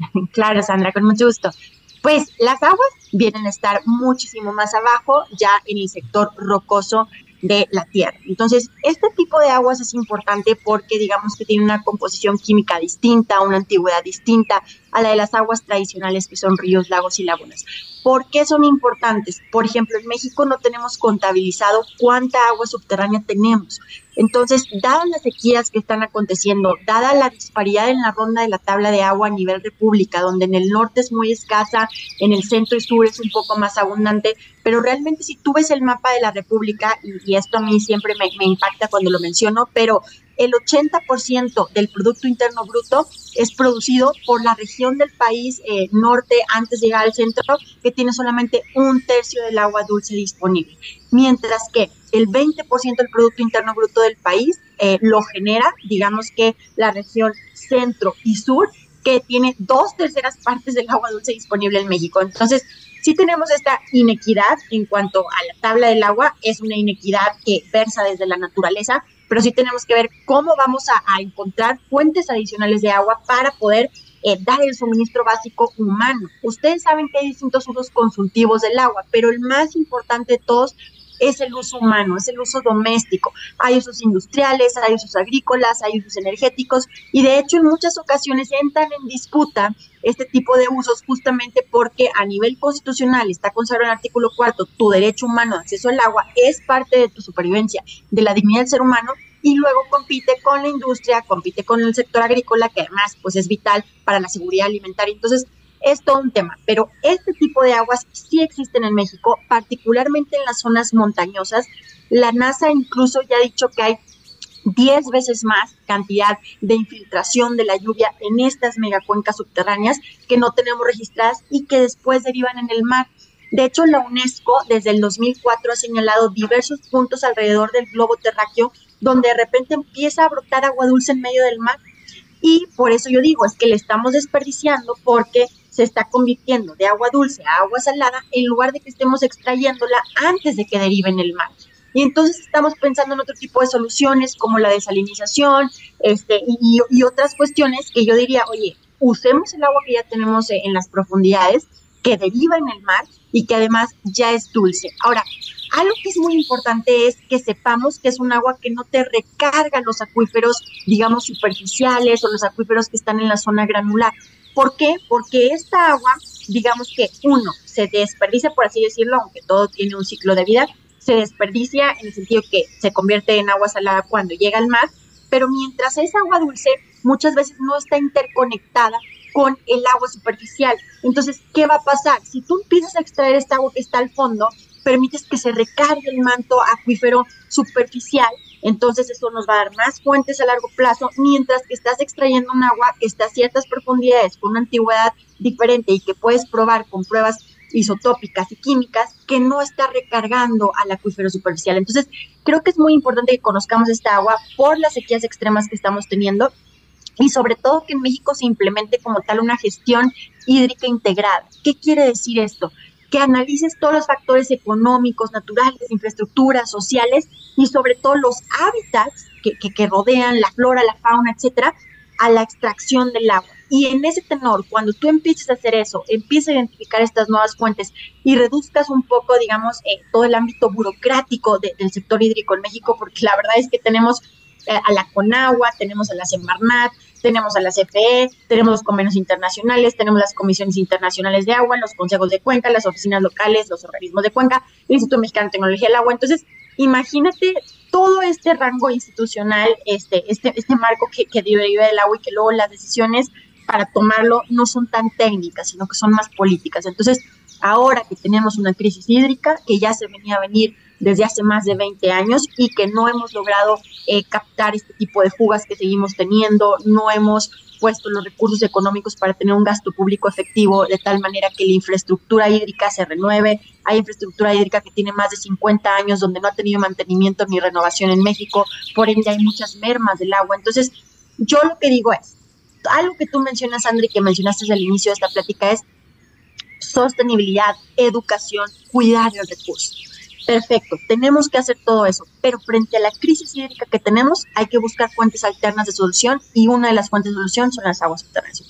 [laughs] Claro, Sandra, con mucho gusto. Pues las aguas vienen a estar muchísimo más abajo, ya en el sector rocoso de la tierra. Entonces, este tipo de aguas es importante porque digamos que tiene una composición química distinta, una antigüedad distinta a la de las aguas tradicionales que son ríos, lagos y lagunas. ¿Por qué son importantes? Por ejemplo, en México no tenemos contabilizado cuánta agua subterránea tenemos. Entonces, dadas las sequías que están aconteciendo, dada la disparidad en la ronda de la tabla de agua a nivel república, donde en el norte es muy escasa, en el centro y sur es un poco más abundante, pero realmente si tú ves el mapa de la república, y, esto a mí siempre me, me impacta cuando lo menciono, pero el 80% del Producto Interno Bruto es producido por la región del país eh, norte antes de llegar al centro, que tiene solamente un tercio del agua dulce disponible. Mientras que el 20% del Producto Interno Bruto del país eh, lo genera, digamos que la región centro y sur, que tiene dos terceras partes del agua dulce disponible en México. Entonces, sí tenemos esta inequidad en cuanto a la tabla del agua, es una inequidad que versa desde la naturaleza, pero sí tenemos que ver cómo vamos a, encontrar fuentes adicionales de agua para poder eh, dar el suministro básico humano. Ustedes saben que hay distintos usos consultivos del agua, pero el más importante de todos es el uso humano, es el uso doméstico. Hay usos industriales, hay usos agrícolas, hay usos energéticos y de hecho en muchas ocasiones entran en disputa este tipo de usos justamente porque a nivel constitucional está consagrado en el artículo cuarto, tu derecho humano de acceso al agua es parte de tu supervivencia, de la dignidad del ser humano y luego compite con la industria, compite con el sector agrícola que además pues es vital para la seguridad alimentaria. Entonces, es todo un tema, pero este tipo de aguas sí existen en México, particularmente en las zonas montañosas. La NASA incluso ya ha dicho que hay 10 veces más cantidad de infiltración de la lluvia en estas megacuencas subterráneas que no tenemos registradas y que después derivan en el mar. De hecho, la UNESCO desde el 2004 ha señalado diversos puntos alrededor del globo terráqueo donde de repente empieza a brotar agua dulce en medio del mar. Y por eso yo digo, es que le estamos desperdiciando porque se está convirtiendo de agua dulce a agua salada en lugar de que estemos extrayéndola antes de que derive en el mar. Y entonces estamos pensando en otro tipo de soluciones como la desalinización este, y, y otras cuestiones que yo diría, oye, usemos el agua que ya tenemos en las profundidades, que deriva en el mar y que además ya es dulce. Ahora, algo que es muy importante es que sepamos que es un agua que no te recarga los acuíferos, digamos, superficiales o los acuíferos que están en la zona granular. ¿Por qué? Porque esta agua, digamos que uno, se desperdicia, por así decirlo, aunque todo tiene un ciclo de vida, se desperdicia en el sentido que se convierte en agua salada cuando llega al mar, pero mientras esa agua dulce muchas veces no está interconectada con el agua superficial. Entonces, ¿qué va a pasar? Si tú empiezas a extraer esta agua que está al fondo, permites que se recargue el manto acuífero superficial entonces eso nos va a dar más fuentes a largo plazo, mientras que estás extrayendo un agua que está a ciertas profundidades con una antigüedad diferente y que puedes probar con pruebas isotópicas y químicas que no está recargando al acuífero superficial. Entonces, creo que es muy importante que conozcamos esta agua por las sequías extremas que estamos teniendo y sobre todo que en México se implemente como tal una gestión hídrica integrada. ¿Qué quiere decir esto? Analices todos los factores económicos, naturales, infraestructuras, sociales y sobre todo los hábitats que, rodean la flora, la fauna, etcétera, a la extracción del agua. Y en ese tenor, cuando tú empieces a hacer eso, empieces a identificar estas nuevas fuentes y reduzcas un poco, digamos, eh, todo el ámbito burocrático del sector hídrico en México, porque la verdad es que tenemos a la Conagua, tenemos a la Semarnat, tenemos a la CFE, tenemos los convenios internacionales, tenemos las comisiones internacionales de agua, los consejos de cuenca, las oficinas locales, los organismos de cuenca, el Instituto Mexicano de Tecnología del Agua. Entonces, imagínate todo este rango institucional, este, este, este marco que, que deriva del agua y que luego las decisiones para tomarlo no son tan técnicas, sino que son más políticas. Entonces, ahora que tenemos una crisis hídrica que ya se venía a venir desde hace más de 20 años y que no hemos logrado eh, captar este tipo de fugas que seguimos teniendo, no hemos puesto los recursos económicos para tener un gasto público efectivo de tal manera que la infraestructura hídrica se renueve. Hay infraestructura hídrica que tiene más de 50 años donde no ha tenido mantenimiento ni renovación en México, por ende hay muchas mermas del agua. Entonces, yo lo que digo es, algo que tú mencionas, André, que mencionaste al inicio de esta plática es sostenibilidad, educación, cuidar el recurso. Perfecto, tenemos que hacer todo eso, pero frente a la crisis hídrica que tenemos, hay que buscar fuentes alternas de solución y una de las fuentes de solución son las aguas subterráneas.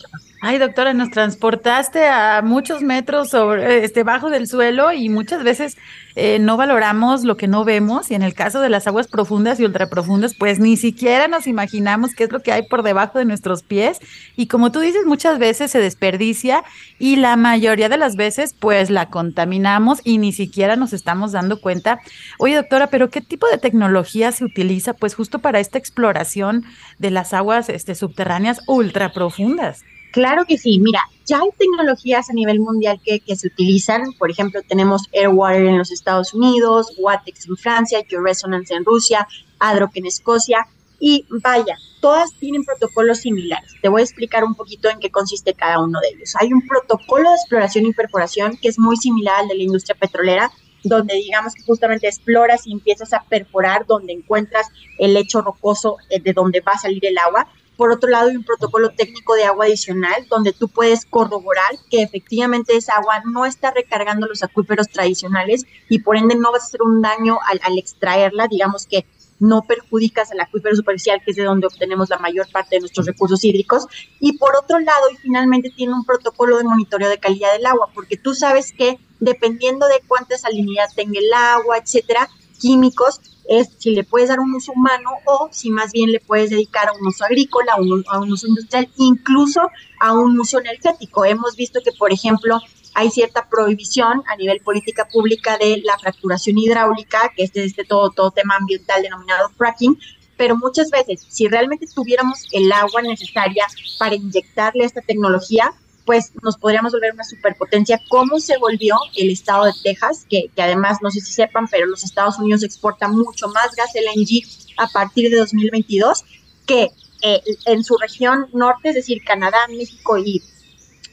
Ay, doctora, nos transportaste a muchos metros sobre, este, bajo del suelo y muchas veces eh, no valoramos lo que no vemos y en el caso de las aguas profundas y ultraprofundas, pues ni siquiera nos imaginamos qué es lo que hay por debajo de nuestros pies y como tú dices, muchas veces se desperdicia y la mayoría de las veces pues la contaminamos y ni siquiera nos estamos dando cuenta. Oye, doctora, pero ¿qué tipo de tecnología se utiliza pues justo para esta exploración de las aguas este, subterráneas ultraprofundas? Claro que sí, mira, ya hay tecnologías a nivel mundial que, se utilizan, por ejemplo, tenemos Airwater en los Estados Unidos, Watex en Francia, Georesonance en Rusia, Adroc en Escocia, y vaya, todas tienen protocolos similares. Te voy a explicar un poquito en qué consiste cada uno de ellos. Hay un protocolo de exploración y perforación que es muy similar al de la industria petrolera, donde digamos que justamente exploras y empiezas a perforar donde encuentras el lecho rocoso eh, de donde va a salir el agua por otro lado, hay un protocolo técnico de agua adicional donde tú puedes corroborar que efectivamente esa agua no está recargando los acuíferos tradicionales y por ende no vas a hacer un daño al, al extraerla, digamos que no perjudicas al acuífero superficial, que es de donde obtenemos la mayor parte de nuestros recursos hídricos. Y por otro lado, y finalmente tiene un protocolo de monitoreo de calidad del agua, porque tú sabes que dependiendo de cuánta salinidad tenga el agua, etcétera, químicos, es si le puedes dar un uso humano o si más bien le puedes dedicar a un uso agrícola, a un, a un uso industrial, incluso a un uso energético. Hemos visto que, por ejemplo, hay cierta prohibición a nivel política pública de la fracturación hidráulica, que es este todo, todo tema ambiental denominado fracking, pero muchas veces, si realmente tuviéramos el agua necesaria para inyectarle esta tecnología, pues nos podríamos volver una superpotencia, como se volvió el estado de Texas, que, además, no sé si sepan, pero los Estados Unidos exportan mucho más gas LNG a partir de 2022 que eh, en su región norte, es decir, Canadá, México y,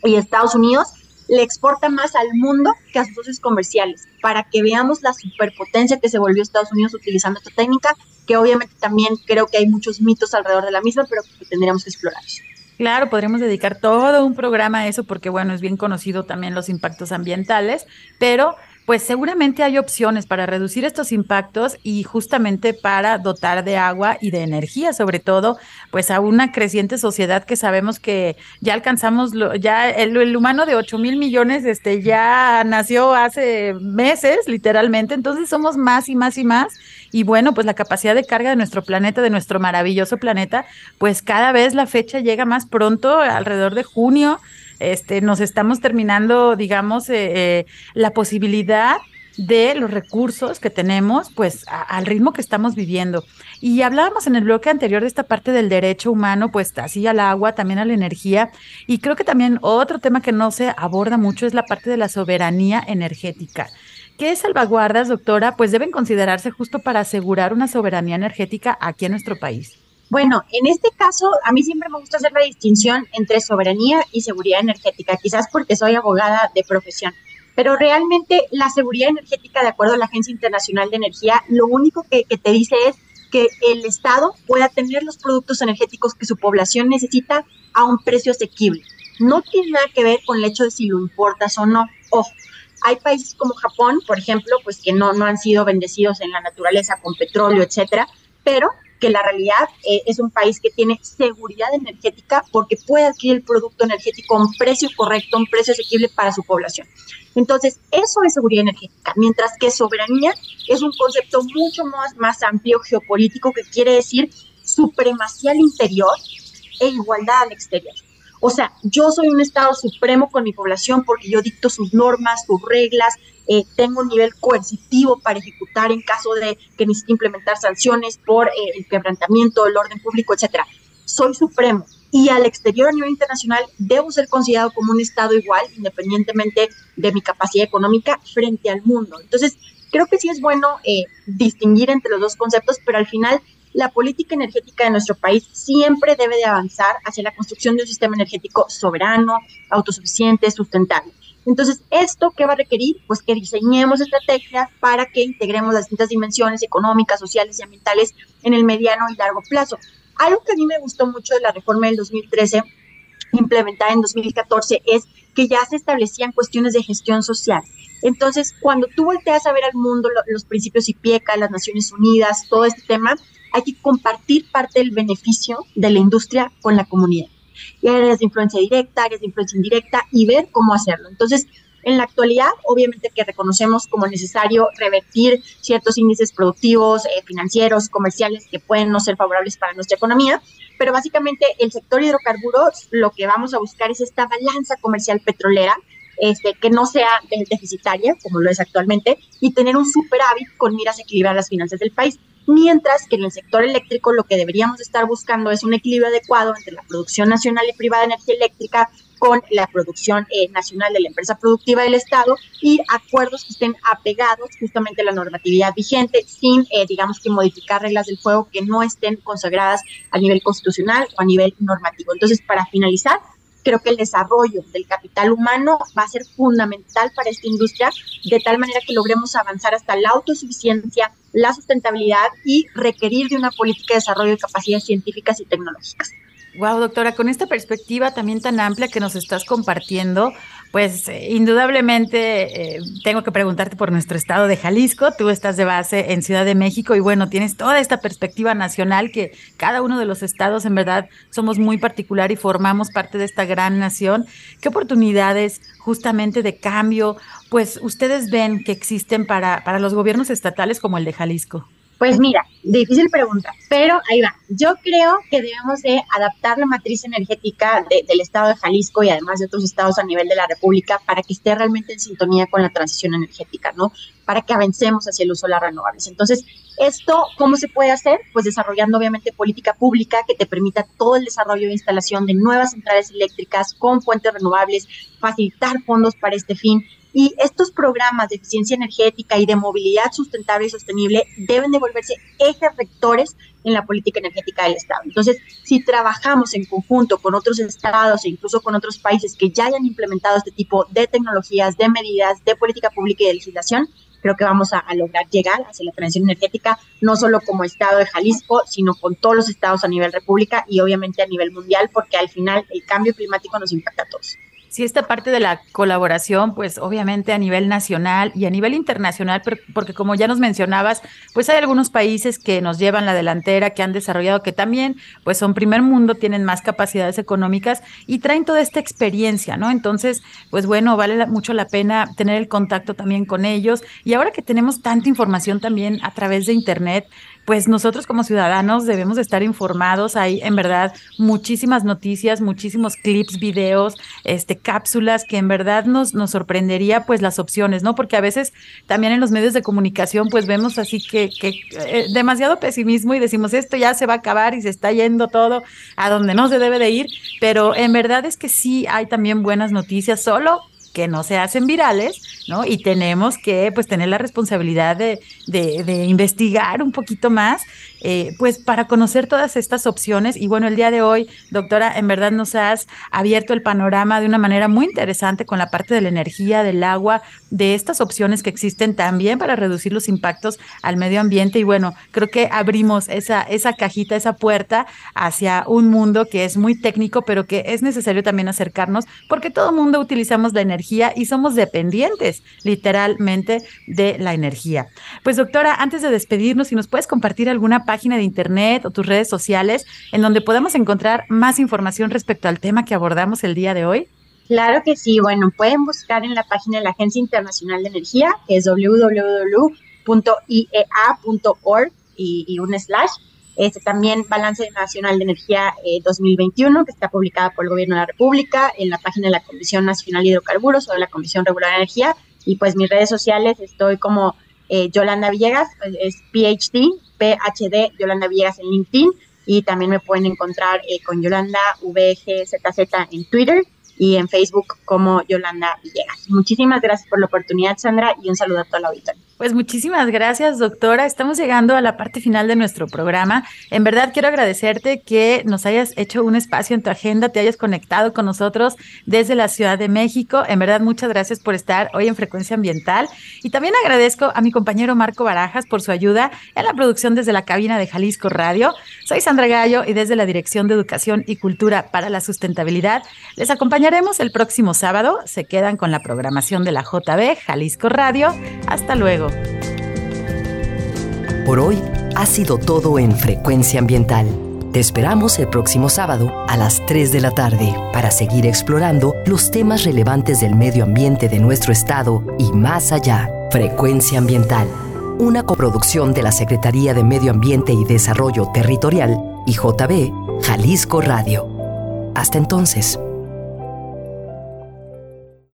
y Estados Unidos, le exporta más al mundo que a sus socios comerciales, para que veamos la superpotencia que se volvió Estados Unidos utilizando esta técnica, que obviamente también creo que hay muchos mitos alrededor de la misma, pero que tendríamos que explorar. Claro, podríamos dedicar todo un programa a eso porque, bueno, es bien conocido también los impactos ambientales, pero pues seguramente hay opciones para reducir estos impactos y justamente para dotar de agua y de energía, sobre todo, pues a una creciente sociedad que sabemos que ya alcanzamos, lo, ya el, humano de 8 mil millones este, ya nació hace meses, literalmente, entonces somos más y más y más. Y bueno, pues la capacidad de carga de nuestro planeta, de nuestro maravilloso planeta, pues cada vez la fecha llega más pronto, alrededor de junio este, nos estamos terminando, digamos, eh, eh, la posibilidad de los recursos que tenemos, pues al ritmo que estamos viviendo. Y hablábamos en el bloque anterior de esta parte del derecho humano, pues así al agua, también a la energía. Y creo que también otro tema que no se aborda mucho es la parte de la soberanía energética. ¿Qué salvaguardas, doctora, pues deben considerarse justo para asegurar una soberanía energética aquí en nuestro país? Bueno, en este caso, a mí siempre me gusta hacer la distinción entre soberanía y seguridad energética, quizás porque soy abogada de profesión. Pero realmente la seguridad energética, de acuerdo a la Agencia Internacional de Energía, lo único que, te dice es que el Estado pueda tener los productos energéticos que su población necesita a un precio asequible. No tiene nada que ver con el hecho de si lo importas o no. Ojo, hay países como Japón, por ejemplo, pues que no, no han sido bendecidos en la naturaleza con petróleo, etcétera, pero que la realidad eh, es un país que tiene seguridad energética porque puede adquirir el producto energético a un precio correcto, un precio asequible para su población. Entonces, eso es seguridad energética, mientras que soberanía es un concepto mucho más, más amplio geopolítico que quiere decir supremacía al interior e igualdad al exterior. O sea, yo soy un Estado supremo con mi población porque yo dicto sus normas, sus reglas, eh, tengo un nivel coercitivo para ejecutar en caso de que necesite implementar sanciones por eh, el quebrantamiento del orden público, etcétera. Soy supremo y al exterior a nivel internacional debo ser considerado como un Estado igual, independientemente de mi capacidad económica frente al mundo. Entonces, creo que sí es bueno eh, distinguir entre los dos conceptos, pero al final la política energética de nuestro país siempre debe de avanzar hacia la construcción de un sistema energético soberano, autosuficiente, sustentable. Entonces, ¿esto qué va a requerir? Pues que diseñemos estrategias para que integremos las distintas dimensiones económicas, sociales y ambientales en el mediano y largo plazo. Algo que a mí me gustó mucho de la reforma del 2013, implementada en 2014, es que ya se establecían cuestiones de gestión social. Entonces, cuando tú volteas a ver al mundo, los principios IPIECA, las Naciones Unidas, todo este tema, hay que compartir parte del beneficio de la industria con la comunidad. Y áreas de influencia directa, áreas de influencia indirecta y ver cómo hacerlo. Entonces, en la actualidad, obviamente que reconocemos como necesario revertir ciertos índices productivos, eh, financieros, comerciales que pueden no ser favorables para nuestra economía, pero básicamente el sector hidrocarburos lo que vamos a buscar es esta balanza comercial petrolera este, que no sea deficitaria, como lo es actualmente, y tener un superávit con miras a equilibrar las finanzas del país. Mientras que en el sector eléctrico lo que deberíamos estar buscando es un equilibrio adecuado entre la producción nacional y privada de energía eléctrica con la producción eh, nacional de la empresa productiva del Estado y acuerdos que estén apegados justamente a la normatividad vigente sin, eh, digamos, que modificar reglas del juego que no estén consagradas a nivel constitucional o a nivel normativo. Entonces, para finalizar, creo que el desarrollo del capital humano va a ser fundamental para esta industria, de tal manera que logremos avanzar hasta la autosuficiencia, la sustentabilidad y requerir de una política de desarrollo de capacidades científicas y tecnológicas. Wow, doctora, con esta perspectiva también tan amplia que nos estás compartiendo, pues eh, indudablemente eh, tengo que preguntarte por nuestro estado de Jalisco. Tú estás de base en Ciudad de México y bueno, tienes toda esta perspectiva nacional que cada uno de los estados en verdad somos muy particular y formamos parte de esta gran nación. ¿Qué oportunidades justamente de cambio, pues ustedes ven que existen para, para los gobiernos estatales como el de Jalisco? Pues mira, difícil pregunta, pero ahí va. Yo creo que debemos de adaptar la matriz energética del estado de Jalisco y además de otros estados a nivel de la República para que esté realmente en sintonía con la transición energética, ¿no? Para que avancemos hacia el uso de las renovables. Entonces, ¿esto cómo se puede hacer? Pues desarrollando obviamente política pública que te permita todo el desarrollo e instalación de nuevas centrales eléctricas con fuentes renovables, facilitar fondos para este fin y estos programas de eficiencia energética y de movilidad sustentable y sostenible deben de volverse ejes rectores en la política energética del Estado. Entonces, si trabajamos en conjunto con otros estados e incluso con otros países que ya hayan implementado este tipo de tecnologías, de medidas, de política pública y de legislación, creo que vamos a, a, lograr llegar hacia la transición energética, no solo como estado de Jalisco, sino con todos los estados a nivel república y obviamente a nivel mundial, porque al final el cambio climático nos impacta a todos sí esta parte de la colaboración, pues obviamente a nivel nacional y a nivel internacional, porque como ya nos mencionabas, pues hay algunos países que nos llevan la delantera, que han desarrollado, que también pues son primer mundo, tienen más capacidades económicas y traen toda esta experiencia, ¿no? Entonces, pues bueno, vale mucho la pena tener el contacto también con ellos. Y ahora que tenemos tanta información también a través de Internet, pues nosotros como ciudadanos debemos estar informados. Hay en verdad muchísimas noticias, muchísimos clips, videos, este, cápsulas que en verdad nos, nos sorprendería pues las opciones, ¿no? Porque a veces también en los medios de comunicación pues vemos así que, que eh, demasiado pesimismo y decimos esto ya se va a acabar y se está yendo todo a donde no se debe de ir, pero en verdad es que sí hay también buenas noticias, solo que no se hacen virales, ¿no? Y tenemos que, pues, tener la responsabilidad de, de, de investigar un poquito más eh, pues para conocer todas estas opciones. Y bueno, el día de hoy, doctora, en verdad nos has abierto el panorama de una manera muy interesante con la parte de la energía, del agua, de estas opciones que existen también para reducir los impactos al medio ambiente. Y bueno, creo que abrimos esa, esa cajita, esa puerta hacia un mundo que es muy técnico, pero que es necesario también acercarnos porque todo mundo utilizamos la energía y somos dependientes literalmente de la energía. Pues doctora, antes de despedirnos, si nos puedes compartir alguna página de internet o tus redes sociales en donde podamos encontrar más información respecto al tema que abordamos el día de hoy? Claro que sí. Bueno, pueden buscar en la página de la Agencia Internacional de Energía, que es www.iea.org y, y un slash. Este, también Balance Nacional de Energía 2021, que está publicada por el Gobierno de la República en la página de la Comisión Nacional de Hidrocarburos o de la Comisión Regular de Energía. Y pues mis redes sociales estoy como Yolanda Villegas, es PhD, PhD, Yolanda Villegas en LinkedIn. Y también me pueden encontrar con Yolanda VGZZ en Twitter y en Facebook como Yolanda Villegas. Muchísimas gracias por la oportunidad, Sandra, y un saludo a toda la auditoría. Pues muchísimas gracias, doctora. Estamos llegando a la parte final de nuestro programa. En verdad quiero agradecerte que nos hayas hecho un espacio en tu agenda, te hayas conectado con nosotros desde la Ciudad de México. En verdad, muchas gracias por estar hoy en Frecuencia Ambiental. Y también agradezco a mi compañero Marco Barajas por su ayuda en la producción desde la cabina de Jalisco Radio. Soy Sandra Gallo y desde la Dirección de Educación y Cultura para la Sustentabilidad les acompañaremos el próximo sábado. Se quedan con la programación de la JB Jalisco Radio. Hasta luego. Por hoy ha sido todo en Frecuencia Ambiental. Te esperamos el próximo sábado a las 3 de la tarde para seguir explorando los temas relevantes del medio ambiente de nuestro estado y más allá. Frecuencia Ambiental, una coproducción de la Secretaría de Medio Ambiente y Desarrollo Territorial y JB Jalisco Radio. Hasta entonces.